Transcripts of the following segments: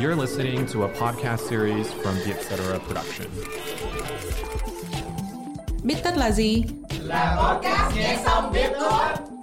You're listening to a podcast series from the Etc. Production. Biết tất là gì? Là podcast nghe xong biết thôi.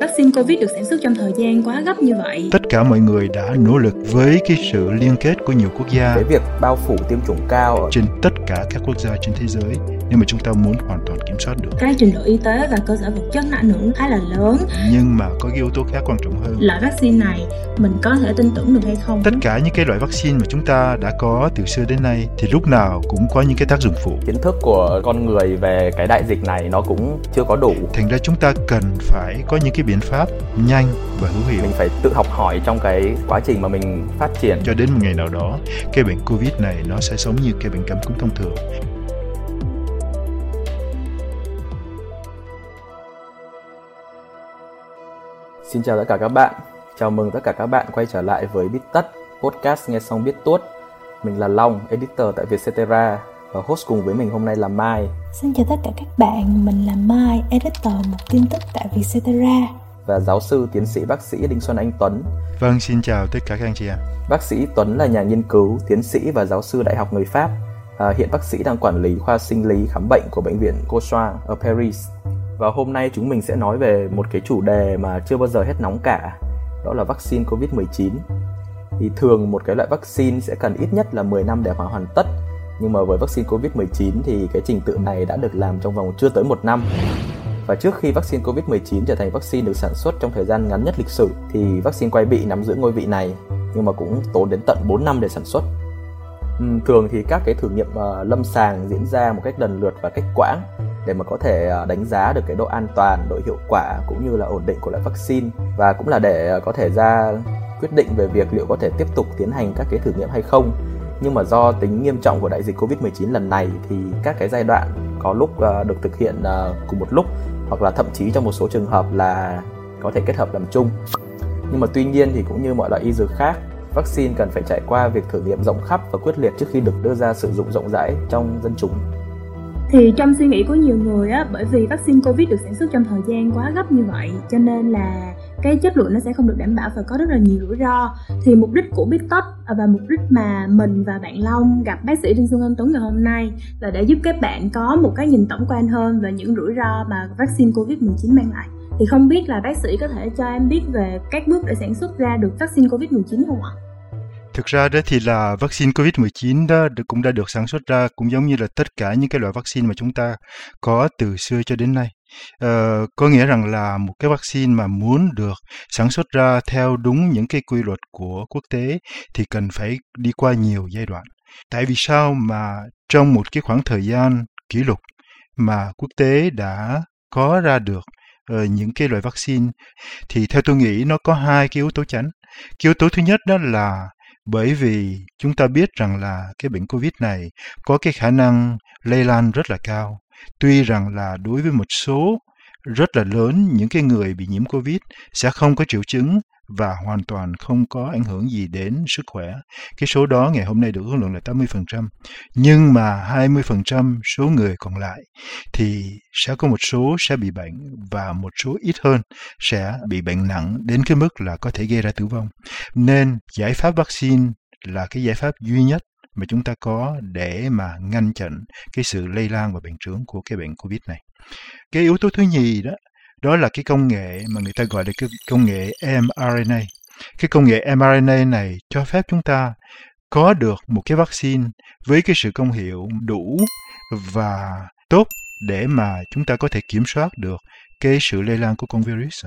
Vaccine Covid được sản xuất trong thời gian quá gấp như vậy. Tất cả mọi người đã nỗ lực với cái sự liên kết của nhiều quốc gia. Cái việc bao phủ tiêm chủng cao ở trên tất cả các quốc gia trên thế giới nếu mà chúng ta muốn hoàn toàn kiểm soát được. Cái trình độ y tế và cơ sở vật chất nó ảnh hưởng khá là lớn. Nhưng mà có cái yếu tố khác quan trọng hơn. Loại vaccine này mình có thể tin tưởng được hay không? Tất cả những cái loại vaccine mà chúng ta đã có từ xưa đến nay thì lúc nào cũng có những cái tác dụng phụ. Kiến thức của con người về cái đại dịch này nó cũng chưa có đủ. Thành ra chúng ta cần phải có những cái biện pháp nhanh và hữu hiệu. Mình phải tự học hỏi trong cái quá trình mà mình phát triển. Cho đến một ngày nào đó, cái bệnh Covid này nó sẽ giống như cái bệnh cảm cúm thông thường. Xin chào tất cả các bạn. Chào mừng tất cả các bạn quay trở lại với Biết Tất, podcast nghe xong biết tuốt. Mình là Long, editor tại Vietcetera và host cùng với mình hôm nay là Mai. Xin chào tất cả các bạn, mình là Mai, editor một tin tức tại Vietcetera và giáo sư tiến sĩ bác sĩ Đinh Xuân Anh Tuấn. Vâng, xin chào tất cả các anh chị em. Bác sĩ Tuấn là nhà nghiên cứu, tiến sĩ và giáo sư đại học người Pháp. À, hiện bác sĩ đang quản lý khoa sinh lý khám bệnh của bệnh viện Cauchois ở Paris. Và hôm nay chúng mình sẽ nói về một cái chủ đề mà chưa bao giờ hết nóng cả, đó là vaccine COVID-19. Thì thường một cái loại vaccine sẽ cần ít nhất là 10 năm để mà hoàn tất. Nhưng mà với vaccine COVID-19 thì cái trình tự này đã được làm trong vòng chưa tới một năm. Và trước khi vaccine COVID-19 trở thành vaccine được sản xuất trong thời gian ngắn nhất lịch sử thì vaccine quay bị nắm giữ ngôi vị này nhưng mà cũng tốn đến tận 4 năm để sản xuất. Ừ, thường thì các cái thử nghiệm uh, lâm sàng diễn ra một cách lần lượt và cách quãng để mà có thể ờ, đánh giá được cái độ an toàn, độ hiệu quả cũng như là ổn định của loại vaccine và cũng là để ờ, có thể ra quyết định về việc liệu có thể tiếp tục tiến hành các cái thử nghiệm hay không. Nhưng mà do tính nghiêm trọng của đại dịch Covid-19 lần này thì các cái giai đoạn có lúc được thực hiện cùng một lúc hoặc là thậm chí trong một số trường hợp là có thể kết hợp làm chung. Nhưng mà tuy nhiên thì cũng như mọi loại y dược khác, vaccine cần phải trải qua việc thử nghiệm rộng khắp và quyết liệt trước khi được đưa ra sử dụng rộng rãi trong dân chúng. Thì trong suy nghĩ của nhiều người á, bởi vì vaccine Covid được sản xuất trong thời gian quá gấp như vậy, cho nên là cái chất lượng nó sẽ không được đảm bảo và có rất là nhiều rủi ro thì mục đích của BitTouch à, và mục đích mà mình và bạn Long gặp bác sĩ Đinh Xuân Anh Tuấn ngày hôm nay là để giúp các bạn có một cái nhìn tổng quan hơn về những rủi ro mà vaccine Covid-19 mang lại thì không biết là bác sĩ có thể cho em biết về các bước để sản xuất ra được vaccine Covid-19 không ạ? Thực ra đó thì là vaccine COVID-19 đó cũng đã được sản xuất ra, cũng giống như là tất cả những cái loại vaccine mà chúng ta có từ xưa cho đến nay. Uh, có nghĩa rằng là một cái vaccine mà muốn được sản xuất ra theo đúng những cái quy luật của quốc tế thì cần phải đi qua nhiều giai đoạn. Tại vì sao mà trong một cái khoảng thời gian kỷ lục mà quốc tế đã có ra được uh, những cái loại vaccine thì theo tôi nghĩ nó có hai cái yếu tố chánh. Cái yếu tố thứ nhất đó là bởi vì chúng ta biết rằng là cái bệnh covid này có cái khả năng lây lan rất là cao tuy rằng là đối với một số rất là lớn, những cái người bị nhiễm covid sẽ không có triệu chứng và hoàn toàn không có ảnh hưởng gì đến sức khỏe. Cái số đó ngày hôm nay được ước lượng là 80%. Nhưng mà 20% số người còn lại thì sẽ có một số sẽ bị bệnh và một số ít hơn sẽ bị bệnh nặng đến cái mức là có thể gây ra tử vong. Nên giải pháp vaccine là cái giải pháp duy nhất mà chúng ta có để mà ngăn chặn cái sự lây lan và bệnh trưởng của cái bệnh Covid này. Cái yếu tố thứ nhì đó đó là cái công nghệ mà người ta gọi là cái công nghệ mRNA. Cái công nghệ mRNA này cho phép chúng ta có được một cái vaccine với cái sự công hiệu đủ và tốt để mà chúng ta có thể kiểm soát được cái sự lây lan của con virus.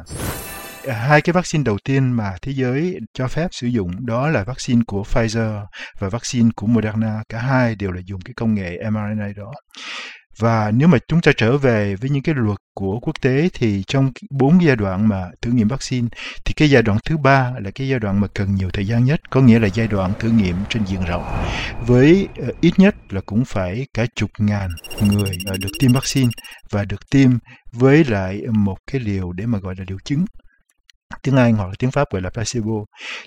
Hai cái vaccine đầu tiên mà thế giới cho phép sử dụng đó là vaccine của Pfizer và vaccine của Moderna. Cả hai đều là dùng cái công nghệ mRNA đó. Và nếu mà chúng ta trở về với những cái luật của quốc tế thì trong bốn giai đoạn mà thử nghiệm vaccine thì cái giai đoạn thứ ba là cái giai đoạn mà cần nhiều thời gian nhất, có nghĩa là giai đoạn thử nghiệm trên diện rộng. Với uh, ít nhất là cũng phải cả chục ngàn người uh, được tiêm vaccine và được tiêm với lại một cái liều để mà gọi là liều chứng tiếng Anh hoặc là tiếng Pháp gọi là placebo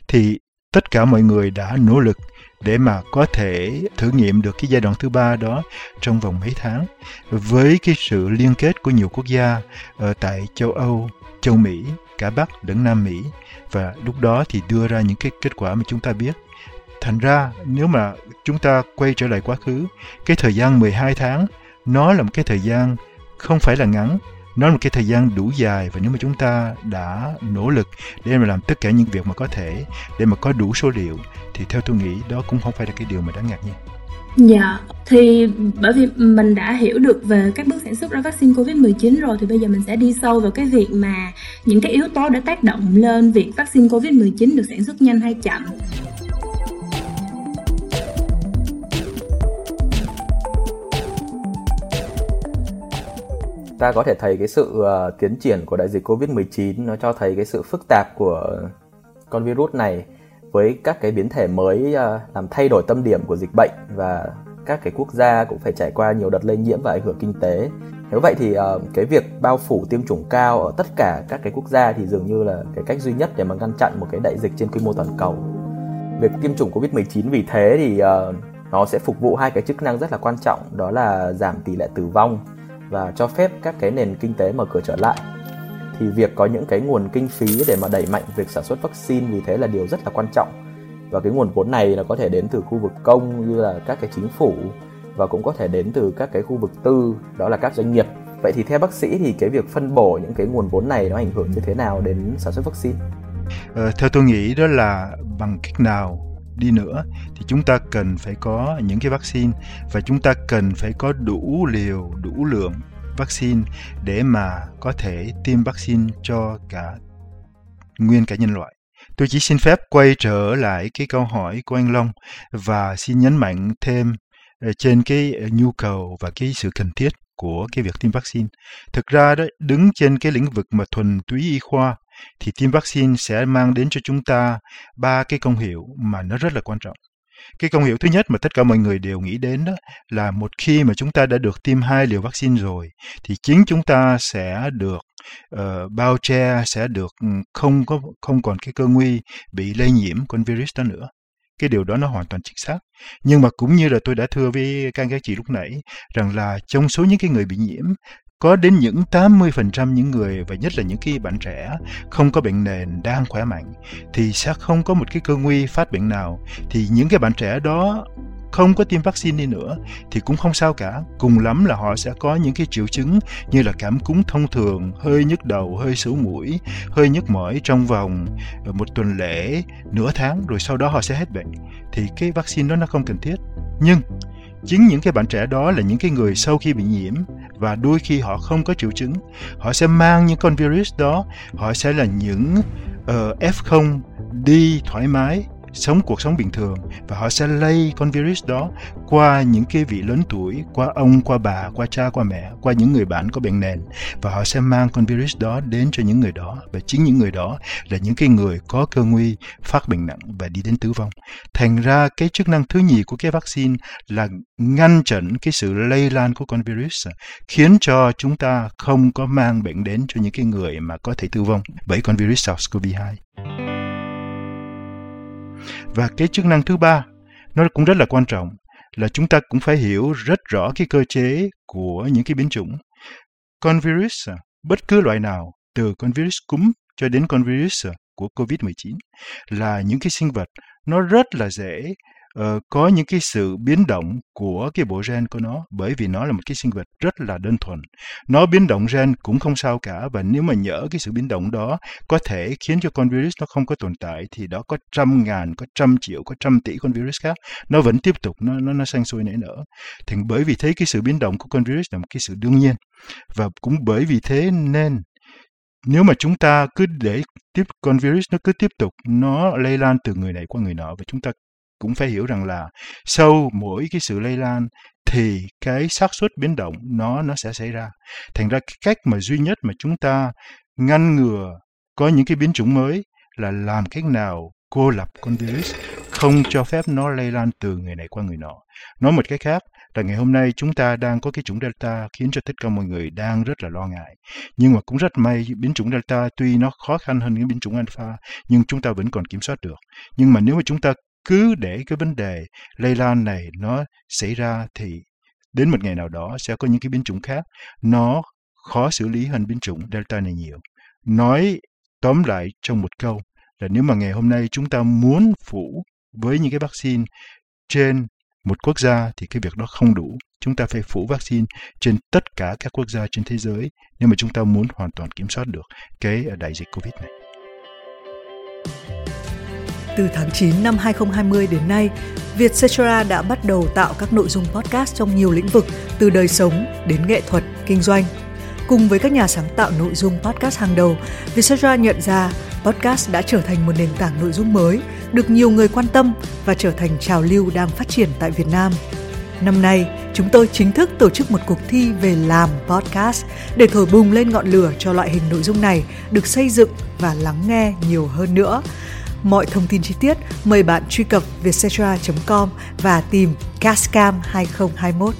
thì tất cả mọi người đã nỗ lực để mà có thể thử nghiệm được cái giai đoạn thứ ba đó trong vòng mấy tháng với cái sự liên kết của nhiều quốc gia ở tại châu Âu, châu Mỹ, cả Bắc lẫn Nam Mỹ và lúc đó thì đưa ra những cái kết quả mà chúng ta biết. Thành ra nếu mà chúng ta quay trở lại quá khứ, cái thời gian 12 tháng nó là một cái thời gian không phải là ngắn nó là một cái thời gian đủ dài và nếu mà chúng ta đã nỗ lực để mà làm tất cả những việc mà có thể để mà có đủ số liệu thì theo tôi nghĩ đó cũng không phải là cái điều mà đáng ngạc nhiên. Dạ, thì bởi vì mình đã hiểu được về các bước sản xuất ra vaccine COVID-19 rồi thì bây giờ mình sẽ đi sâu vào cái việc mà những cái yếu tố đã tác động lên việc vaccine COVID-19 được sản xuất nhanh hay chậm. Ta có thể thấy cái sự uh, tiến triển của đại dịch Covid-19 nó cho thấy cái sự phức tạp của con virus này với các cái biến thể mới uh, làm thay đổi tâm điểm của dịch bệnh và các cái quốc gia cũng phải trải qua nhiều đợt lây nhiễm và ảnh hưởng kinh tế. Nếu vậy thì uh, cái việc bao phủ tiêm chủng cao ở tất cả các cái quốc gia thì dường như là cái cách duy nhất để mà ngăn chặn một cái đại dịch trên quy mô toàn cầu. Việc tiêm chủng Covid-19 vì thế thì uh, nó sẽ phục vụ hai cái chức năng rất là quan trọng đó là giảm tỷ lệ tử vong và cho phép các cái nền kinh tế mở cửa trở lại. Thì việc có những cái nguồn kinh phí để mà đẩy mạnh việc sản xuất vaccine vì thế là điều rất là quan trọng. Và cái nguồn vốn này nó có thể đến từ khu vực công như là các cái chính phủ và cũng có thể đến từ các cái khu vực tư đó là các doanh nghiệp. Vậy thì theo bác sĩ thì cái việc phân bổ những cái nguồn vốn này nó ảnh hưởng như thế nào đến sản xuất vaccine? Ờ, theo tôi nghĩ đó là bằng cách nào đi nữa thì chúng ta cần phải có những cái vaccine và chúng ta cần phải có đủ liều, đủ lượng vaccine để mà có thể tiêm vaccine cho cả nguyên cả nhân loại. Tôi chỉ xin phép quay trở lại cái câu hỏi của anh Long và xin nhấn mạnh thêm ờ, trên cái nhu cầu và cái sự cần thiết của cái việc tiêm vaccine. Thực ra đó, đứng trên cái lĩnh vực mà thuần túy y khoa thì tiêm vaccine sẽ mang đến cho chúng ta ba cái công hiệu mà nó rất là quan trọng. Cái công hiệu thứ nhất mà tất cả mọi người đều nghĩ đến đó là một khi mà chúng ta đã được tiêm hai liều vaccine rồi thì chính chúng ta sẽ được uh, bao che sẽ được ừ, không có không còn cái cơ nguy bị lây nhiễm con virus đó nữa cái điều đó nó hoàn toàn chính xác nhưng mà cũng như là tôi đã thưa với các anh các chị lúc nãy rằng là trong số những cái người bị nhiễm có đến những 80% những người, và nhất là những cái bạn trẻ, không có bệnh nền, đang khỏe mạnh, thì sẽ không có một cái cơ nguy phát bệnh nào. Thì những cái bạn trẻ đó không có tiêm vaccine đi nữa, thì cũng không sao cả. Cùng lắm là họ sẽ có những cái triệu chứng như là cảm cúm thông thường, hơi nhức đầu, hơi sổ mũi, hơi nhức mỏi trong vòng ờ, một tuần lễ, nửa tháng, rồi sau đó họ sẽ hết bệnh. Thì cái vaccine đó nó không cần thiết. Nhưng chính những cái bạn trẻ đó là những cái người sau khi bị nhiễm và đôi khi họ không có triệu chứng. Họ sẽ mang những con virus đó họ sẽ là những ờ, uh, f0 đi thoải mái sống cuộc sống bình thường và họ sẽ lây con virus đó qua những cái vị lớn tuổi, qua ông, qua bà, qua cha, qua mẹ, qua những người bạn có bệnh nền và họ sẽ mang con virus đó đến cho những người đó và chính những người đó là những cái người có cơ nguy phát bệnh nặng và đi đến tử vong. Thành ra cái chức năng thứ nhì của cái vaccine là ngăn chặn cái sự lây lan của con virus khiến cho chúng ta không có mang bệnh đến cho những cái người mà có thể tử vong bởi con virus SARS-CoV-2. Và cái chức năng thứ ba, nó cũng rất là quan trọng, là chúng ta cũng phải hiểu rất rõ cái cơ chế của những cái biến chủng. Con virus, bất cứ loại nào, từ con virus cúm cho đến con virus của COVID-19 là những cái sinh vật nó rất là dễ uh, có những cái sự biến động của cái bộ gen của nó bởi vì nó là một cái sinh vật rất là đơn thuần. Nó biến động gen cũng không sao cả và nếu mà nhỡ cái sự biến động đó có thể khiến cho con virus nó không có tồn tại thì đó có trăm ngàn, có trăm triệu, có trăm tỷ con virus khác nó vẫn tiếp tục nó nó nó sang sôi nảy nở. Thì bởi vì thế cái sự biến động của con virus là một cái sự đương nhiên và cũng bởi vì thế nên nếu mà chúng ta cứ để tiếp con virus nó cứ tiếp tục nó lây lan từ người này qua người nọ và chúng ta cũng phải hiểu rằng là sau mỗi cái sự lây lan thì cái xác suất biến động nó nó sẽ xảy ra. Thành ra cái cách mà duy nhất mà chúng ta ngăn ngừa có những cái biến chủng mới là làm cách nào cô lập con virus không cho phép nó lây lan từ người này qua người nọ. Nói một cái khác là ngày hôm nay chúng ta đang có cái chủng Delta khiến cho tất cả mọi người đang rất là lo ngại. Nhưng mà cũng rất may biến chủng Delta tuy nó khó khăn hơn cái biến chủng Alpha, nhưng chúng ta vẫn còn kiểm soát được. Nhưng mà nếu mà chúng ta cứ để cái vấn đề lây lan này nó xảy ra thì đến một ngày nào đó sẽ có những cái biến chủng khác nó khó xử lý hơn biến chủng delta này nhiều nói tóm lại trong một câu là nếu mà ngày hôm nay chúng ta muốn phủ với những cái vaccine trên một quốc gia thì cái việc đó không đủ. Chúng ta phải phủ vaccine trên tất cả các quốc gia trên thế giới nếu mà chúng ta muốn hoàn toàn kiểm soát được cái đại dịch Covid này. Từ tháng 9 năm 2020 đến nay, Vietcetera đã bắt đầu tạo các nội dung podcast trong nhiều lĩnh vực từ đời sống đến nghệ thuật, kinh doanh. Cùng với các nhà sáng tạo nội dung podcast hàng đầu, Vietcetera nhận ra podcast đã trở thành một nền tảng nội dung mới, được nhiều người quan tâm và trở thành trào lưu đang phát triển tại Việt Nam. Năm nay, chúng tôi chính thức tổ chức một cuộc thi về làm podcast để thổi bùng lên ngọn lửa cho loại hình nội dung này được xây dựng và lắng nghe nhiều hơn nữa. Mọi thông tin chi tiết mời bạn truy cập vietcetera.com và tìm Cascam 2021.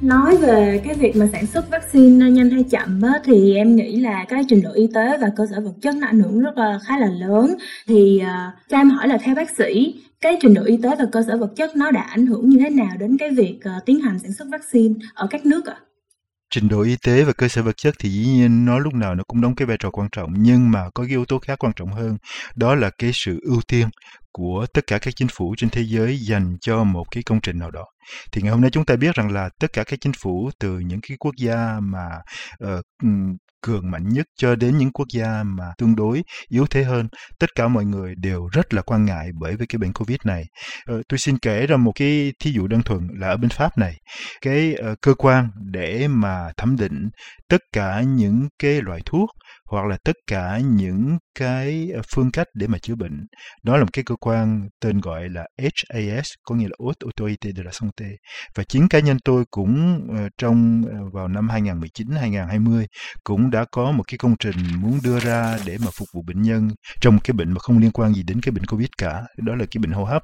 Nói về cái việc mà sản xuất vaccine nhanh hay chậm á, thì em nghĩ là cái trình độ y tế và cơ sở vật chất nó ảnh hưởng rất là khá là lớn. Thì uh, cho em hỏi là theo bác sĩ, cái trình độ y tế và cơ sở vật chất nó đã ảnh hưởng như thế nào đến cái việc uh, tiến hành sản xuất vaccine ở các nước ạ? À? Trình độ y tế và cơ sở vật chất thì dĩ nhiên nó lúc nào nó cũng đóng cái vai trò quan trọng nhưng mà có cái yếu tố khác quan trọng hơn đó là cái sự ưu tiên của tất cả các chính phủ trên thế giới dành cho một cái công trình nào đó. Thì ngày hôm nay chúng ta biết rằng là tất cả các chính phủ từ những cái quốc gia mà uh, cường mạnh nhất cho đến những quốc gia mà tương đối yếu thế hơn. Tất cả mọi người đều rất là quan ngại bởi với cái bệnh covid này. Ờ, tôi xin kể ra một cái thí dụ đơn thuần là ở bên pháp này. Cái uh, cơ quan để mà thẩm định tất cả những cái loại thuốc hoặc là tất cả những cái ờ, phương cách để mà chữa bệnh. Đó là một cái cơ quan tên gọi là HAS, có nghĩa là Haute Autorité de la Santé. Và chính cá nhân tôi cũng ờ, trong ờ, vào năm 2019-2020 cũng đã có một cái công trình muốn đưa ra để mà phục vụ bệnh nhân trong một cái bệnh mà không liên quan gì đến cái bệnh Covid cả. Đó là cái bệnh hô hấp.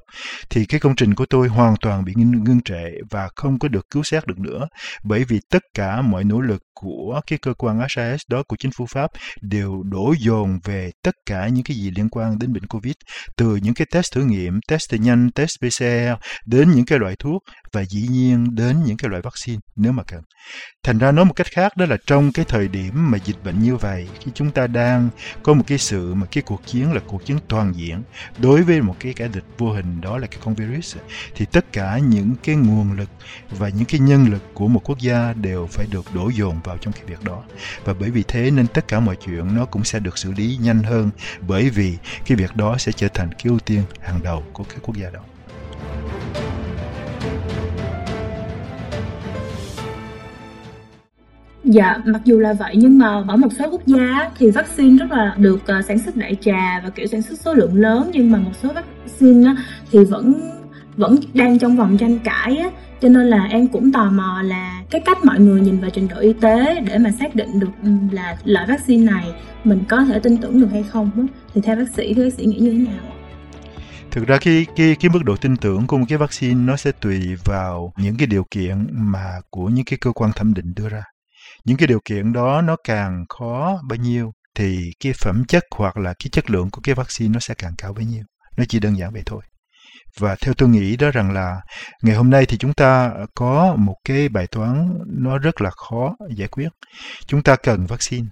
Thì cái công trình của tôi hoàn toàn bị ngưng, ngưng trệ và không có được cứu xét được nữa bởi vì tất cả mọi nỗ lực của cái cơ quan HAS đó của chính phủ Pháp đều đổ dồn về tất cả những cái gì liên quan đến bệnh Covid, từ những cái test thử nghiệm, test nhanh, test PCR đến những cái loại thuốc và dĩ nhiên đến những cái loại vaccine nếu mà cần. Thành ra nói một cách khác đó là trong cái thời điểm mà dịch bệnh như vậy, khi chúng ta đang có một cái sự mà cái cuộc chiến là cuộc chiến toàn diện đối với một cái kẻ địch vô hình đó là cái con virus thì tất cả những cái nguồn lực và những cái nhân lực của một quốc gia đều phải được đổ dồn vào trong cái việc đó. Và bởi vì thế nên tất cả mọi chuyện nó cũng sẽ được xử lý nhanh hơn bởi vì cái việc đó sẽ trở thành cái ưu tiên hàng đầu của cái quốc gia đó. Dạ, mặc dù là vậy nhưng mà ở một số quốc gia thì vaccine rất là được ờ, sản xuất đại trà và kiểu sản xuất số lượng lớn nhưng mà một số vaccine á, thì vẫn vẫn đang trong vòng tranh cãi á, cho nên là em cũng tò mò là cái cách mọi người nhìn vào trình độ y tế để mà xác định được ừ, là loại vaccine này mình có thể tin tưởng được hay không á. thì theo bác sĩ thì bác sĩ nghĩ như thế nào thực ra cái cái cái mức độ tin tưởng của một cái vaccine nó sẽ tùy vào những cái điều kiện mà của những cái cơ quan thẩm định đưa ra những cái điều kiện đó nó càng khó bao nhiêu thì cái phẩm chất hoặc là cái chất lượng của cái vaccine nó sẽ càng cao bấy nhiêu. Nó chỉ đơn giản vậy thôi. Và theo tôi nghĩ đó rằng là ngày hôm nay thì chúng ta có một cái bài toán nó rất là khó giải quyết. Chúng ta cần vaccine.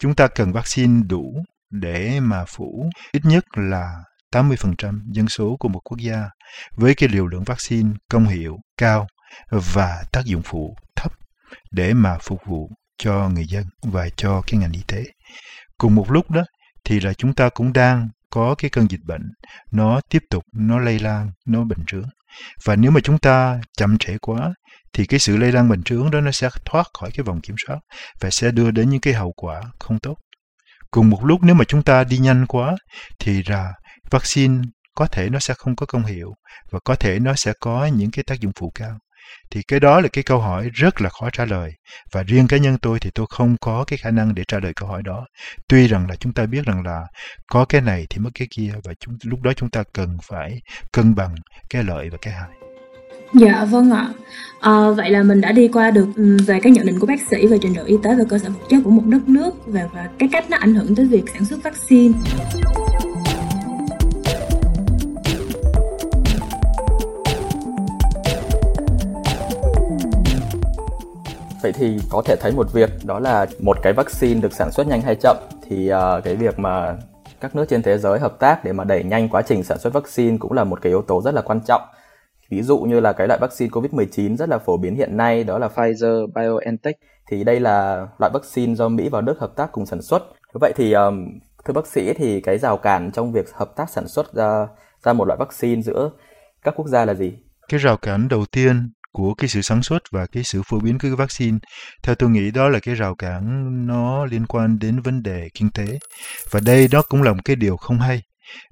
Chúng ta cần vaccine đủ để mà phủ ít nhất là 80% dân số của một quốc gia với cái liều lượng vaccine công hiệu cao và tác dụng phụ thấp để mà phục vụ cho người dân và cho cái ngành y tế. Cùng một lúc đó thì là chúng ta cũng đang có cái cơn dịch bệnh, nó tiếp tục, nó lây lan, nó bệnh trướng. Và nếu mà chúng ta chậm trễ quá thì cái sự lây lan bệnh trướng đó nó sẽ thoát khỏi cái vòng kiểm soát và sẽ đưa đến những cái hậu quả không tốt. Cùng một lúc nếu mà chúng ta đi nhanh quá thì là vaccine có thể nó sẽ không có công hiệu và có thể nó sẽ có những cái tác dụng phụ cao thì cái đó là cái câu hỏi rất là khó trả lời và riêng cá nhân tôi thì tôi không có cái khả năng để trả lời câu hỏi đó tuy rằng là chúng ta biết rằng là có cái này thì mất cái kia và chúng lúc đó chúng ta cần phải cân bằng cái lợi và cái hại Dạ vâng ạ. À, vậy là mình đã đi qua được ừ, về các nhận định của bác sĩ về trình độ y tế và cơ sở vật chất của một đất nước và, và cái cách nó ảnh hưởng tới việc sản xuất vaccine. Vậy thì có thể thấy một việc đó là một cái vaccine được sản xuất nhanh hay chậm thì uh, cái việc mà các nước trên thế giới hợp tác để mà đẩy nhanh quá trình sản xuất vaccine cũng là một cái yếu tố rất là quan trọng ví dụ như là cái loại vaccine COVID-19 rất là phổ biến hiện nay đó là Pfizer BioNTech thì đây là loại vaccine do Mỹ và Đức hợp tác cùng sản xuất. Vậy thì um, thưa bác sĩ thì cái rào cản trong việc hợp tác sản xuất ra ra một loại vaccine giữa các quốc gia là gì? Cái rào cản đầu tiên của cái sự sản xuất và cái sự phổ biến của cái vaccine. Theo tôi nghĩ đó là cái rào cản nó liên quan đến vấn đề kinh tế. Và đây đó cũng là một cái điều không hay.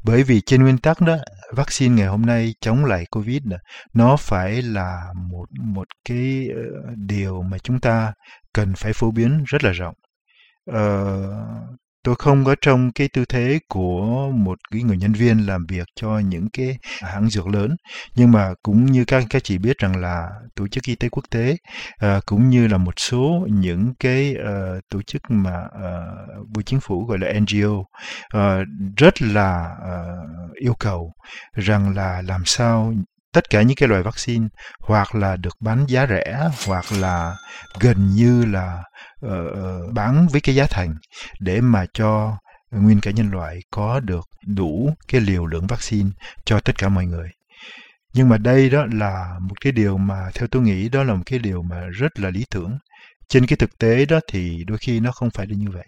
Bởi vì trên nguyên tắc đó vaccine ngày hôm nay chống lại covid đó, nó phải là một một cái ờ, điều mà chúng ta cần phải phổ biến rất là rộng. Uh, tôi không có trong cái tư thế của một cái người nhân viên làm việc cho những cái hãng dược lớn. Nhưng mà cũng như các các chị biết rằng là tổ chức y tế quốc tế uh, cũng như là một số những cái uh, tổ chức mà ờ, uh, của chính phủ gọi là NGO uh, rất là uh, yêu cầu rằng là làm sao tất cả những cái loại vaccine hoặc là được bán giá rẻ hoặc là gần như là uh, bán với cái giá thành để mà cho nguyên cả nhân loại có được đủ cái liều lượng vaccine cho tất cả mọi người. Nhưng mà đây đó là một cái điều mà theo tôi nghĩ đó là một cái điều mà rất là lý tưởng. Trên cái thực tế đó thì đôi khi nó không phải là như vậy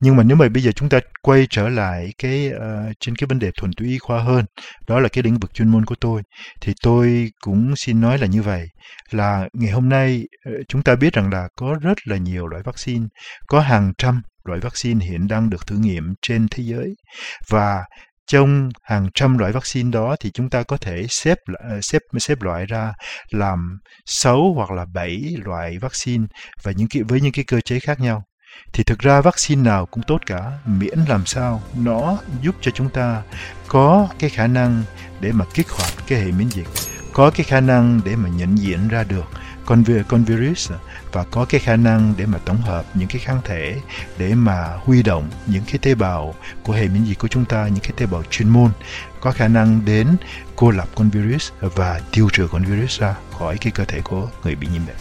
nhưng mà nếu mà bây giờ chúng ta quay trở lại cái uh, trên cái vấn đề thuần túy y khoa hơn đó là cái lĩnh vực chuyên môn của tôi thì tôi cũng xin nói là như vậy là ngày hôm nay uh, chúng ta biết rằng là có rất là nhiều loại vaccine có hàng trăm loại vaccine hiện đang được thử nghiệm trên thế giới. Và trong hàng trăm loại vaccine đó thì chúng ta có thể xếp ờ, xếp xếp loại ra làm 6 hoặc là 7 loại vaccine và những cái với những cái cơ chế khác nhau thì thực ra vaccine nào cũng tốt cả, miễn làm sao nó giúp cho chúng ta có cái khả năng để mà kích hoạt cái hệ miễn dịch, có cái khả năng để mà nhận diện ra được con con virus và có cái khả năng để mà tổng hợp những cái kháng thể để mà huy động những cái tế bào của hệ miễn dịch của chúng ta, những cái tế bào chuyên môn có khả năng đến cô lập con virus và tiêu trừ con virus ra khỏi cái cơ thể của người bị nhiễm bệnh.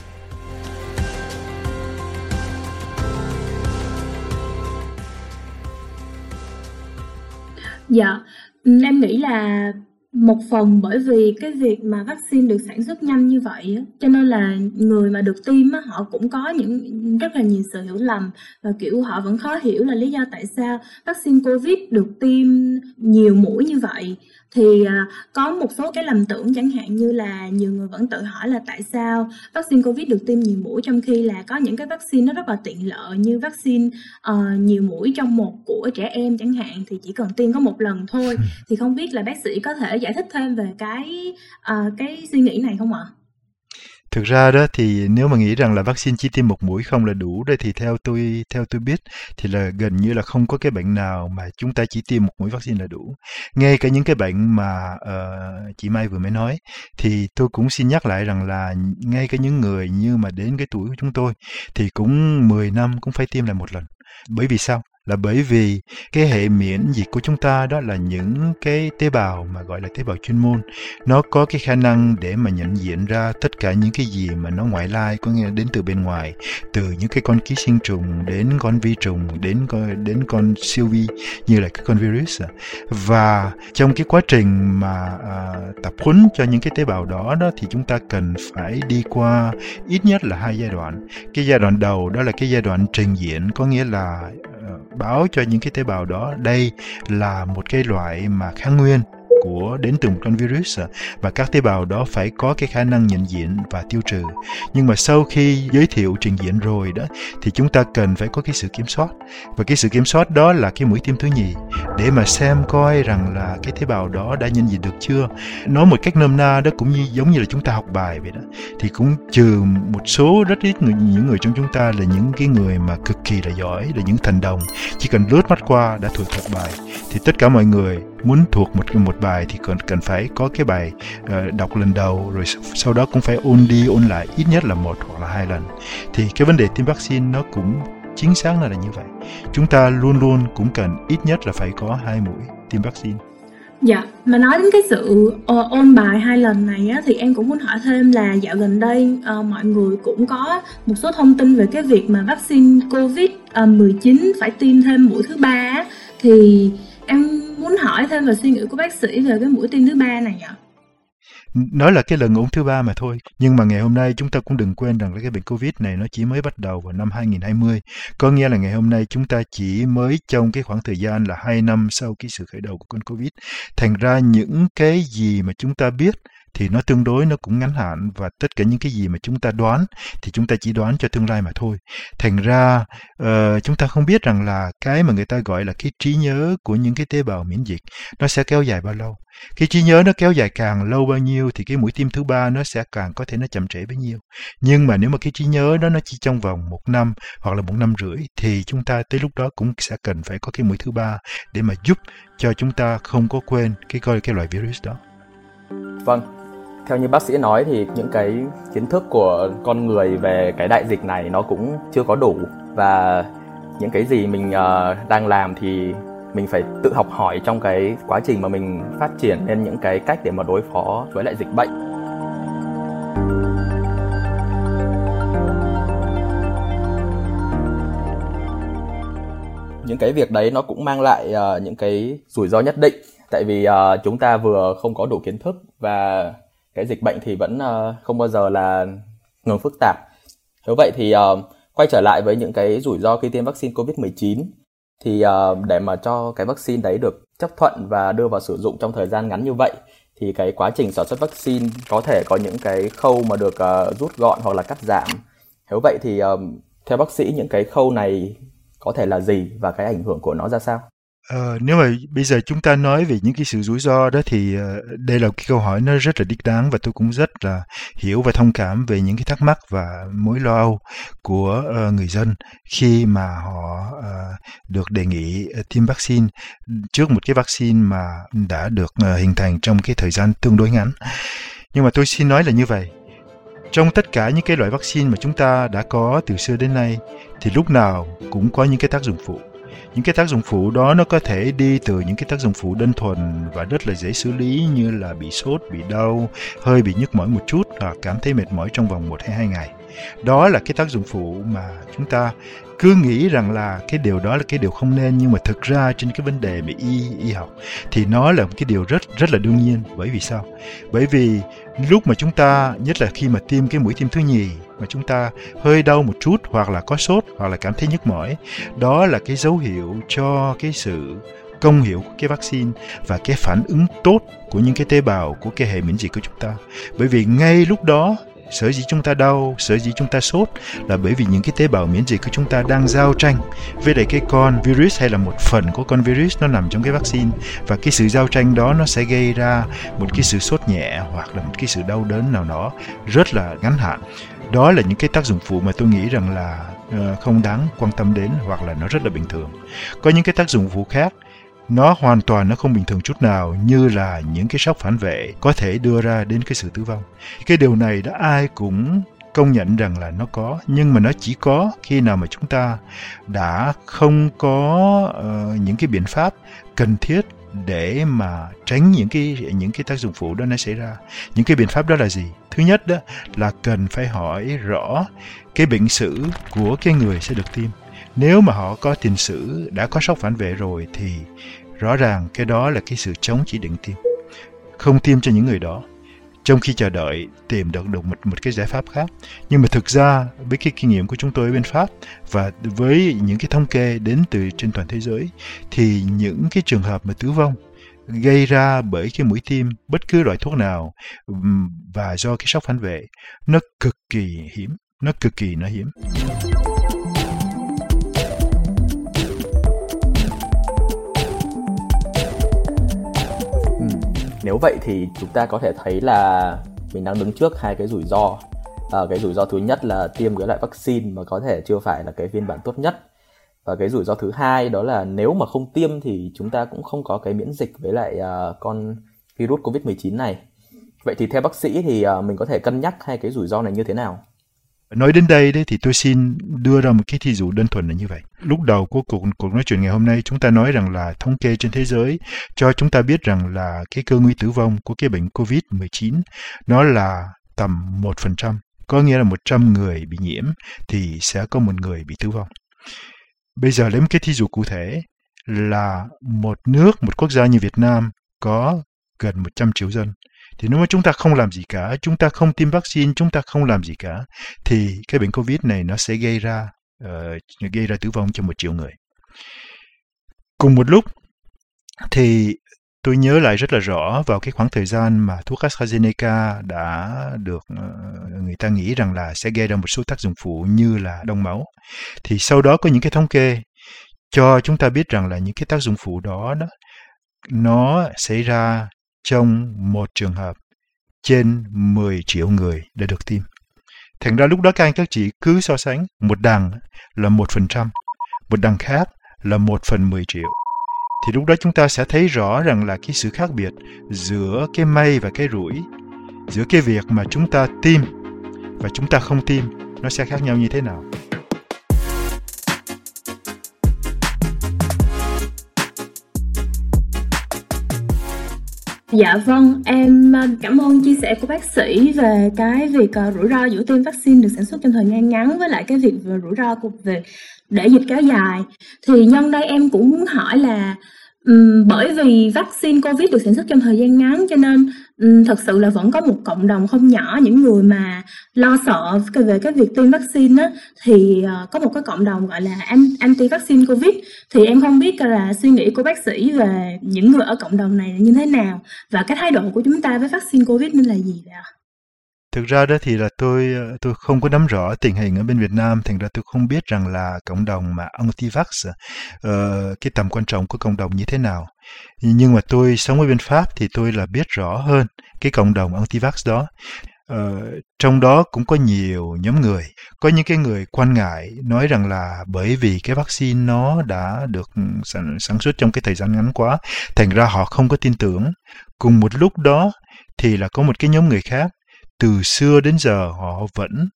Dạ, ừ. em nghĩ là một phần bởi vì cái việc mà vaccine được sản xuất nhanh như vậy á, cho nên là người mà được tiêm á, họ cũng có những rất là nhiều sự hiểu lầm và kiểu họ vẫn khó hiểu là lý do tại sao vaccine Covid được tiêm nhiều mũi như vậy thì à, có một số cái lầm tưởng chẳng hạn như là nhiều người vẫn tự hỏi là tại sao vaccine covid được tiêm nhiều mũi trong khi là có những cái vaccine nó rất là tiện lợi như vaccine uh, nhiều mũi trong một của trẻ em chẳng hạn thì chỉ cần tiêm có một lần thôi thì không biết là bác sĩ có thể giải thích thêm về cái uh, cái suy nghĩ này không ạ? Thực ra đó thì nếu mà nghĩ rằng là vaccine chỉ tiêm một mũi không là đủ đây thì theo tôi theo tôi biết thì là gần như là không có cái bệnh nào mà chúng ta chỉ tiêm một mũi vaccine là đủ. Ngay cả những cái bệnh mà uh, chị Mai vừa mới nói thì tôi cũng xin nhắc lại rằng là ngay cả những người như mà đến cái tuổi của chúng tôi thì cũng 10 năm cũng phải tiêm lại một lần. Bởi vì sao? Là bởi vì cái hệ miễn dịch của chúng ta đó là những cái tế bào mà gọi là tế bào chuyên môn. Nó có cái khả năng để mà nhận diện ra tất cả những cái gì mà nó ngoại lai có nghĩa đến từ bên ngoài từ những cái con ký sinh trùng đến con vi trùng đến con đến con siêu vi như là cái con virus à. và trong cái quá trình mà à, tập huấn cho những cái tế bào đó đó thì chúng ta cần phải đi qua ít nhất là hai giai đoạn. Cái giai đoạn đầu đó là cái giai đoạn trình diễn có nghĩa là Ờ, báo cho những cái tế bào đó đây là một cái loại mà kháng nguyên của đến từ một con virus à, và các tế bào đó phải có cái khả năng nhận diện và tiêu trừ. Nhưng mà sau khi giới thiệu trình diễn rồi đó thì chúng ta cần phải có cái sự kiểm soát. Và cái sự kiểm soát đó là cái mũi tiêm thứ nhì để mà xem coi rằng là cái tế bào đó đã nhận diện được chưa. Nói một cách nôm na đó cũng như giống như là chúng ta học bài vậy đó thì cũng trừ một số rất ít người, những người trong chúng ta là những cái người mà cực kỳ là giỏi là những thành đồng. Chỉ cần lướt mắt qua đã thuộc thuộc bài thì tất cả mọi người muốn thuộc một một bài thì cần cần phải có cái bài uh, đọc lần đầu rồi sau đó cũng phải ôn đi ôn lại ít nhất là một hoặc là hai lần. Thì cái vấn đề tiêm vaccine nó cũng chính xác là như vậy. Chúng ta luôn luôn cũng cần ít nhất là phải có hai mũi tiêm vaccine. Dạ, mà nói đến cái sự uh, ôn bài hai lần này á, thì em cũng muốn hỏi thêm là dạo gần đây uh, mọi người cũng có một số thông tin về cái việc mà vaccine Covid-19 phải tiêm thêm mũi thứ ba thì em muốn hỏi thêm về suy nghĩ của bác sĩ về cái mũi tiêm thứ ba này ạ. Nói là cái lần uống thứ ba mà thôi. Nhưng mà ngày hôm nay chúng ta cũng đừng quên rằng là cái bệnh Covid này nó chỉ mới bắt đầu vào năm 2020. Có nghĩa là ngày hôm nay chúng ta chỉ mới trong cái khoảng thời gian là 2 năm sau cái sự khởi đầu của con Covid. Thành ra những cái gì mà chúng ta biết thì nó tương đối nó cũng ngắn hạn và tất cả những cái gì mà chúng ta đoán thì chúng ta chỉ đoán cho tương lai mà thôi. Thành ra uh, chúng ta không biết rằng là cái mà người ta gọi là cái trí nhớ của những cái tế bào miễn dịch nó sẽ kéo dài bao lâu. Cái trí nhớ nó kéo dài càng lâu bao nhiêu thì cái mũi tiêm thứ ba nó sẽ càng có thể nó chậm trễ bấy nhiêu. Nhưng mà nếu mà cái trí nhớ đó nó chỉ trong vòng một năm hoặc là một năm rưỡi thì chúng ta tới lúc đó cũng sẽ cần phải có cái mũi thứ ba để mà giúp cho chúng ta không có quên cái coi cái loại virus đó. Vâng theo như bác sĩ nói thì những cái kiến thức của con người về cái đại dịch này nó cũng chưa có đủ. Và những cái gì mình uh, đang làm thì mình phải tự học hỏi trong cái quá trình mà mình phát triển nên những cái cách để mà đối phó với lại dịch bệnh. Những cái việc đấy nó cũng mang lại uh, những cái rủi ro nhất định. Tại vì uh, chúng ta vừa không có đủ kiến thức và cái dịch bệnh thì vẫn uh, không bao giờ là ngừng phức tạp. Nếu vậy thì uh, quay trở lại với những cái rủi ro khi tiêm vaccine COVID-19 thì uh, để mà cho cái vaccine đấy được chấp thuận và đưa vào sử dụng trong thời gian ngắn như vậy thì cái quá trình sản xuất vaccine có thể có những cái khâu mà được uh, rút gọn hoặc là cắt giảm. Nếu vậy thì um, theo bác sĩ những cái khâu này có thể là gì và cái ảnh hưởng của nó ra sao? Ờ, nếu mà bây giờ chúng ta nói về những cái sự rủi ro đó thì uh, đây là cái câu hỏi nó rất là đích đáng và tôi cũng rất là hiểu và thông cảm về những cái thắc mắc và mối lo âu của uh, người dân khi mà họ uh, được đề nghị tiêm vaccine trước một cái vaccine mà đã được uh, hình thành trong cái thời gian tương đối ngắn. Nhưng mà tôi xin nói là như vậy. Trong tất cả những cái loại vaccine mà chúng ta đã có từ xưa đến nay thì lúc nào cũng có những cái tác dụng phụ những cái tác dụng phụ đó nó có thể đi từ những cái tác dụng phụ đơn thuần và rất là dễ xử lý như là bị sốt, bị đau, hơi bị nhức mỏi một chút hoặc cảm thấy mệt mỏi trong vòng 1 hay 2 ngày. Đó là cái tác dụng phụ mà chúng ta cứ nghĩ rằng là cái điều đó là cái điều không nên nhưng mà thực ra trên cái vấn đề về y y học thì nó là một cái điều rất rất là đương nhiên bởi vì sao bởi vì lúc mà chúng ta nhất là khi mà tiêm cái mũi tiêm thứ nhì mà chúng ta hơi đau một chút hoặc là có sốt hoặc là cảm thấy nhức mỏi. Đó là cái dấu hiệu cho cái sự công hiệu của cái vaccine và cái phản ứng tốt của những cái tế bào của cái hệ miễn dịch của chúng ta. Bởi vì ngay lúc đó, sở dĩ chúng ta đau, sở dĩ chúng ta sốt là bởi vì những cái tế bào miễn dịch của chúng ta đang giao tranh với lại cái con virus hay là một phần của con virus nó nằm trong cái vaccine. Và cái sự giao tranh đó nó sẽ gây ra một cái sự sốt nhẹ hoặc là một cái sự đau đớn nào đó rất là ngắn hạn đó là những cái tác dụng phụ mà tôi nghĩ rằng là uh, không đáng quan tâm đến hoặc là nó rất là bình thường. Có những cái tác dụng phụ khác nó hoàn toàn nó không bình thường chút nào như là những cái sốc phản vệ có thể đưa ra đến cái sự tử vong. Cái điều này đã ai cũng công nhận rằng là nó có nhưng mà nó chỉ có khi nào mà chúng ta đã không có uh, những cái biện pháp cần thiết để mà tránh những cái những cái tác dụng phụ đó nó xảy ra. Những cái biện pháp đó là gì? Thứ nhất đó là cần phải hỏi rõ cái bệnh sử của cái người sẽ được tiêm. Nếu mà họ có tiền sử, đã có sốc phản vệ rồi thì rõ ràng cái đó là cái sự chống chỉ định tiêm. Không tiêm cho những người đó trong khi chờ đợi, tìm được được một một cái giải pháp khác. Nhưng mà thực ra, với cái kinh nghiệm của chúng tôi ở bên pháp và với những cái thống kê đến từ trên toàn thế giới, thì những cái trường hợp mà tử vong gây ra bởi cái mũi tiêm bất cứ loại thuốc nào và do cái sốc phản vệ, nó cực kỳ hiếm, nó cực kỳ nó hiếm. Nếu vậy thì chúng ta có thể thấy là mình đang đứng trước hai cái rủi ro. À, cái rủi ro thứ nhất là tiêm cái loại vaccine mà có thể chưa phải là cái phiên bản tốt nhất. Và cái rủi ro thứ hai đó là nếu mà không tiêm thì chúng ta cũng không có cái miễn dịch với lại uh, con virus covid 19 này. Vậy thì theo bác sĩ thì uh, mình có thể cân nhắc hai cái rủi ro này như thế nào? Nói đến đây đấy thì tôi xin đưa ra một cái thí dụ đơn thuần là như vậy. Lúc đầu của cuộc, cuộc nói chuyện ngày hôm nay chúng ta nói rằng là thống kê trên thế giới cho chúng ta biết rằng là cái cơ nguy tử vong của cái bệnh COVID-19 nó là tầm 1%. Có nghĩa là 100 người bị nhiễm thì sẽ có một người bị tử vong. Bây giờ lấy một cái thí dụ cụ thể là một nước, một quốc gia như Việt Nam có gần 100 triệu dân. Thì nếu mà chúng ta không làm gì cả, chúng ta không tiêm vaccine, chúng ta không làm gì cả, thì cái bệnh Covid này nó sẽ gây ra uh, gây ra tử vong cho một triệu người. Cùng một lúc thì tôi nhớ lại rất là rõ vào cái khoảng thời gian mà thuốc AstraZeneca đã được uh, người ta nghĩ rằng là sẽ gây ra một số tác dụng phụ như là đông máu. Thì sau đó có những cái thống kê cho chúng ta biết rằng là những cái tác dụng phụ đó đó nó xảy ra trong một trường hợp trên 10 triệu người đã được tiêm. Thành ra lúc đó các anh các chị cứ so sánh một đằng là 1%, một đằng khác là 1 phần 10 triệu. Thì lúc đó chúng ta sẽ thấy rõ rằng là cái sự khác biệt giữa cái may và cái rủi, giữa cái việc mà chúng ta tiêm và chúng ta không tiêm nó sẽ khác nhau như thế nào. Dạ vâng, em ờ, cảm ơn chia sẻ của bác sĩ về cái việc uh, rủi ro giữa tiêm vaccine được sản xuất trong thời gian ngắn với lại cái việc về rủi ro của về để dịch kéo dài. Thì nhân đây em cũng muốn hỏi là bởi vì vaccine Covid được sản xuất trong thời gian ngắn cho nên um, thật sự là vẫn có một cộng đồng không nhỏ những người mà lo sợ về cái việc tiêm vaccine á thì ờ, có một cái cộng đồng gọi là anti vaccine Covid thì em không biết là suy nghĩ của bác sĩ về những người ở cộng đồng này như thế nào và cái thái độ của chúng ta với vaccine Covid nên là gì vậy ạ? Thực ra đó thì là tôi ờ, tôi không có nắm rõ tình hình ở bên Việt Nam, thành ra tôi không biết rằng là cộng đồng mà anti-vax uh, ờ, cái tầm quan trọng của cộng đồng như thế nào. Nhưng mà tôi sống ở bên Pháp thì tôi là biết rõ hơn cái cộng đồng anti-vax đó. Uh, trong đó cũng có nhiều nhóm người có những cái người quan ngại nói rằng là bởi vì cái vaccine nó đã được ừ, sản, sản xuất trong cái thời gian ngắn quá thành ra họ không có tin tưởng cùng một lúc đó thì là có một cái nhóm người khác từ xưa đến giờ họ vẫn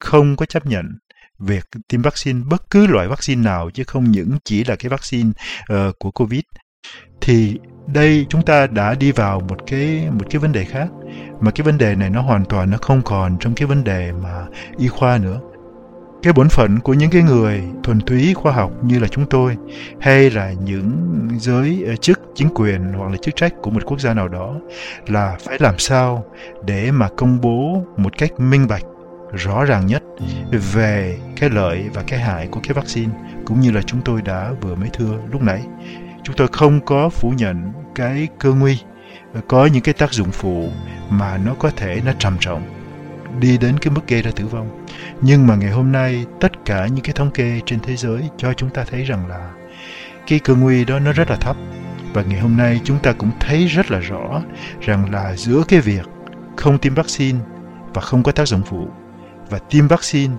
không có chấp nhận việc tiêm vaccine bất cứ loại vaccine nào chứ không những chỉ là cái vaccine uh, của covid. Thì đây chúng ta đã đi vào một cái một cái vấn đề khác mà cái vấn đề này nó hoàn toàn nó không còn trong cái vấn đề mà y khoa nữa cái bổn phận của những cái người thuần túy khoa học như là chúng tôi, hay là những giới ờ, chức chính quyền hoặc là chức trách của một quốc gia nào đó là phải làm sao để mà công bố một cách minh bạch, rõ ràng nhất về cái lợi và cái hại của cái vaccine, cũng như là chúng tôi đã vừa mới thưa lúc nãy. Chúng tôi không có phủ nhận cái cơ nguy ờ, có những cái tác dụng phụ mà nó có thể nó trầm trọng đi đến cái mức gây ra tử vong. Nhưng mà ngày hôm nay, tất cả những cái thống kê trên thế giới cho chúng ta thấy rằng là cái cơ nguy đó nó rất là thấp. Và ngày hôm nay chúng ta cũng thấy rất là rõ rằng là giữa cái việc không tiêm vaccine và không có tác dụng phụ và tiêm vaccine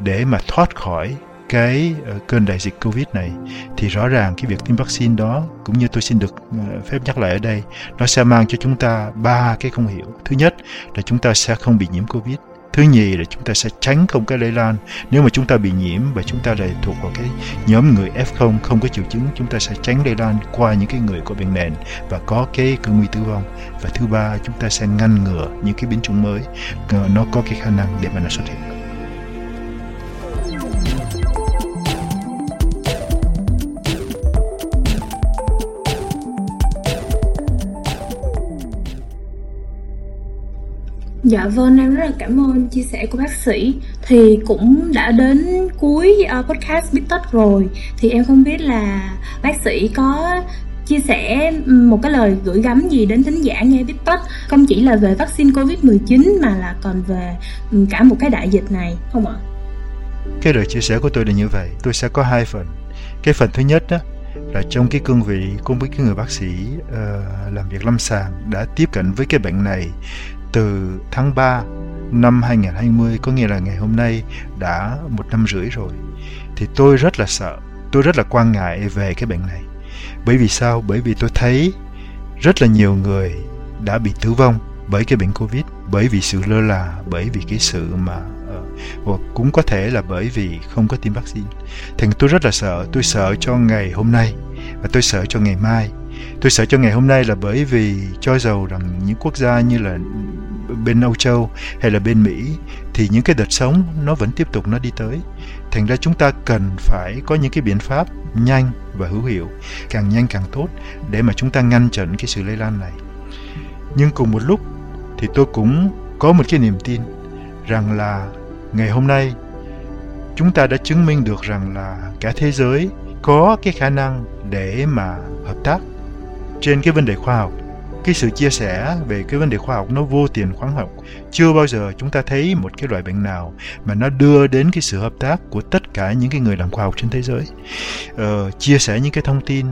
để mà thoát khỏi cái ờ, cơn đại dịch Covid này thì rõ ràng cái việc tiêm vaccine đó cũng như tôi xin được ờ, phép nhắc lại ở đây nó sẽ mang cho chúng ta ba cái không hiểu. Thứ nhất là chúng ta sẽ không bị nhiễm Covid. Thứ nhì là chúng ta sẽ tránh không cái lây lan. Nếu mà chúng ta bị nhiễm và chúng ta lại thuộc vào cái nhóm người F0 không có triệu chứng, chúng ta sẽ tránh lây lan qua những cái người có bệnh nền và có cái cơ nguy tử vong. Và thứ ba, chúng ta sẽ ngăn ngừa những cái biến chủng mới ờ, nó có cái khả năng để mà nó xuất hiện. Dạ vâng, em rất là cảm ơn chia sẻ của bác sĩ. Thì cũng đã đến cuối uh, podcast Bít Tất rồi. Thì em không biết là bác sĩ có chia sẻ ừ, một cái lời gửi gắm gì đến thính giả nghe Bít Tất. Không chỉ là về vaccine Covid-19 mà là còn về ừ, cả một cái đại dịch này không ạ? Cái lời chia sẻ của tôi là như vậy. Tôi sẽ có hai phần. Cái phần thứ nhất đó là trong cái cương vị cùng với cái người bác sĩ uh, làm việc lâm sàng đã tiếp cận với cái bệnh này từ tháng 3 năm 2020 có nghĩa là ngày hôm nay đã một năm rưỡi rồi thì tôi rất là sợ tôi rất là quan ngại về cái bệnh này bởi vì sao bởi vì tôi thấy rất là nhiều người đã bị tử vong bởi cái bệnh covid bởi vì sự lơ là bởi vì cái sự mà ờ, hoặc cũng có thể là bởi vì không có tiêm vaccine. thì tôi rất là sợ, tôi sợ cho ngày hôm nay và tôi sợ cho ngày mai. Tôi sợ cho ngày hôm nay là bởi vì cho dầu rằng những quốc gia như là bên Âu Châu hay là bên Mỹ thì những cái đợt sống nó vẫn tiếp tục nó đi tới. Thành ra chúng ta cần phải có những cái biện pháp nhanh và hữu hiệu, càng nhanh càng tốt để mà chúng ta ngăn chặn cái sự lây lan này. Nhưng cùng một lúc thì tôi cũng có một cái niềm tin rằng là ngày hôm nay chúng ta đã chứng minh được rằng là cả thế giới có cái khả năng để mà hợp tác trên cái vấn đề khoa học. Cái sự chia sẻ về cái vấn đề khoa học nó vô tiền khoáng học. Chưa bao giờ chúng ta thấy một cái loại bệnh nào mà nó đưa đến cái sự hợp tác của tất cả những cái người làm khoa học trên thế giới. Ờ, chia sẻ những cái thông tin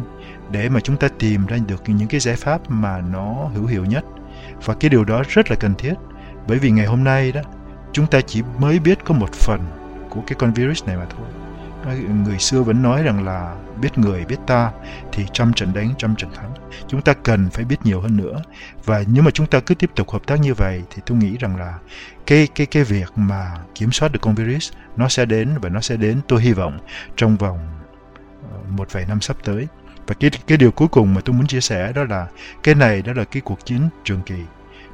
để mà chúng ta tìm ra được những cái giải pháp mà nó hữu hiệu nhất. Và cái điều đó rất là cần thiết bởi vì ngày hôm nay đó chúng ta chỉ mới biết có một phần của cái con virus này mà thôi người xưa vẫn nói rằng là biết người, biết ta, thì trăm trận đánh, trăm trận thắng. Chúng ta cần phải biết nhiều hơn nữa. Và nếu mà chúng ta cứ tiếp tục hợp tác như vậy, thì tôi nghĩ rằng là cái cái cái việc mà kiểm soát được con virus, nó sẽ đến và nó sẽ đến, tôi hy vọng, trong vòng ờ, một vài năm sắp tới. Và cái cái điều cuối cùng mà tôi muốn chia sẻ đó là, cái này đó là cái cuộc chiến trường kỳ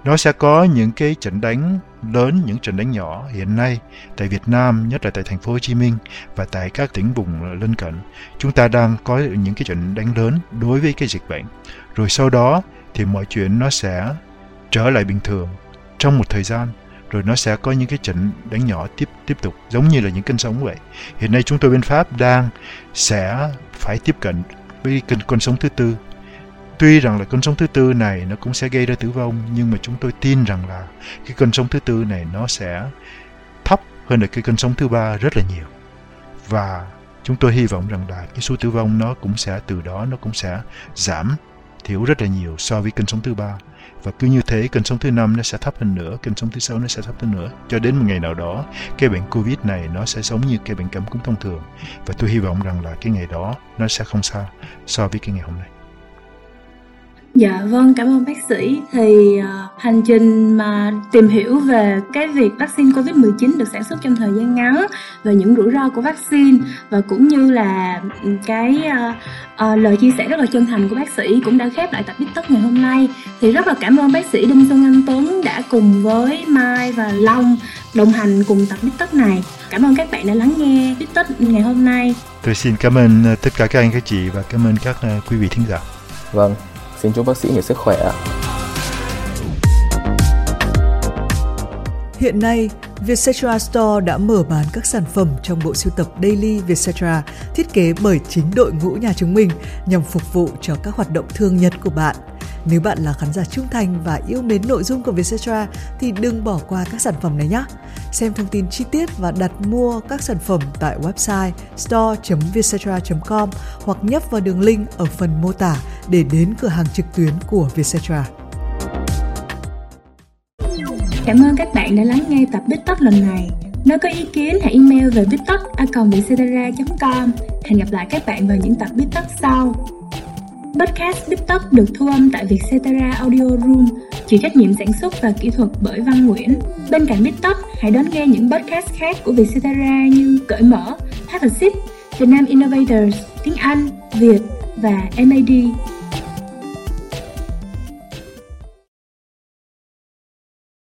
nó sẽ có những cái trận đánh lớn, những trận đánh nhỏ hiện nay tại Việt Nam, nhất là tại thành phố Hồ Chí Minh và tại các tỉnh vùng lân cận. Chúng ta đang có những cái trận đánh lớn đối với cái dịch bệnh. Rồi sau đó thì mọi chuyện nó sẽ trở lại bình thường trong một thời gian rồi nó sẽ có những cái trận đánh nhỏ tiếp tiếp tục giống như là những cơn sóng vậy. Hiện nay chúng tôi bên Pháp đang sẽ phải tiếp cận với cơn con sóng thứ tư Tuy rằng là cơn sóng thứ tư này nó cũng sẽ gây ra tử vong, nhưng mà chúng tôi tin rằng là cái cơn sóng thứ tư này nó sẽ thấp hơn là cái cơn sóng thứ ba rất là nhiều. Và chúng tôi hy vọng rằng là cái số tử vong nó cũng sẽ, từ đó nó cũng sẽ giảm thiểu rất là nhiều so với cơn sóng thứ ba. Và cứ như thế, cơn sóng thứ năm nó sẽ thấp hơn nữa, cơn sóng thứ sáu nó sẽ thấp hơn nữa. Cho đến một ngày nào đó, cái bệnh covid này nó sẽ giống như cái bệnh cảm cúm thông thường. Và tôi hy vọng rằng là cái ngày đó nó sẽ không xa so với cái ngày hôm nay. Dạ vâng, cảm ơn bác sĩ. Thì uh, hành trình mà tìm hiểu về cái việc vaccine COVID-19 được sản xuất trong thời gian ngắn, về những rủi ro của vaccine và cũng như là cái uh, uh, lời chia sẻ rất là chân thành của bác sĩ cũng đã khép lại tập Bít Tất ngày hôm nay. Thì rất là cảm ơn bác sĩ Đinh Xuân Anh Tuấn đã cùng với Mai và Long đồng hành cùng tập Bít Tất này. Cảm ơn các bạn đã lắng nghe Bít Tất ngày hôm nay. Tôi xin cảm ơn tất cả các anh các chị và cảm ơn các quý vị thính giả. Vâng, Xin chúc bác sĩ nhiều sức khỏe ạ. Hiện nay, Vietcetera Store đã mở bán các sản phẩm trong bộ sưu tập Daily Vietcetera thiết kế bởi chính đội ngũ nhà chúng mình nhằm phục vụ cho các hoạt động thương nhật của bạn. Nếu bạn là khán giả trung thành và yêu mến nội dung của Vietcetera thì đừng bỏ qua các sản phẩm này nhé. Xem thông tin chi tiết và đặt mua các sản phẩm tại website store.vietcetera.com hoặc nhấp vào đường link ở phần mô tả để đến cửa hàng trực tuyến của Vietcetera. Cảm ơn các bạn đã lắng nghe tập Bít lần này. Nếu có ý kiến hãy email về bít tất com Hẹn gặp lại các bạn vào những tập Bít sau. Podcast Bít được thu âm tại Vietcetera Audio Room, chịu trách nhiệm sản xuất và kỹ thuật bởi Văn Nguyễn. Bên cạnh Bít hãy đón nghe những podcast khác của Vietcetera như Cởi Mở, Partnership, a Việt Nam Innovators, Tiếng Anh, Việt và MAD.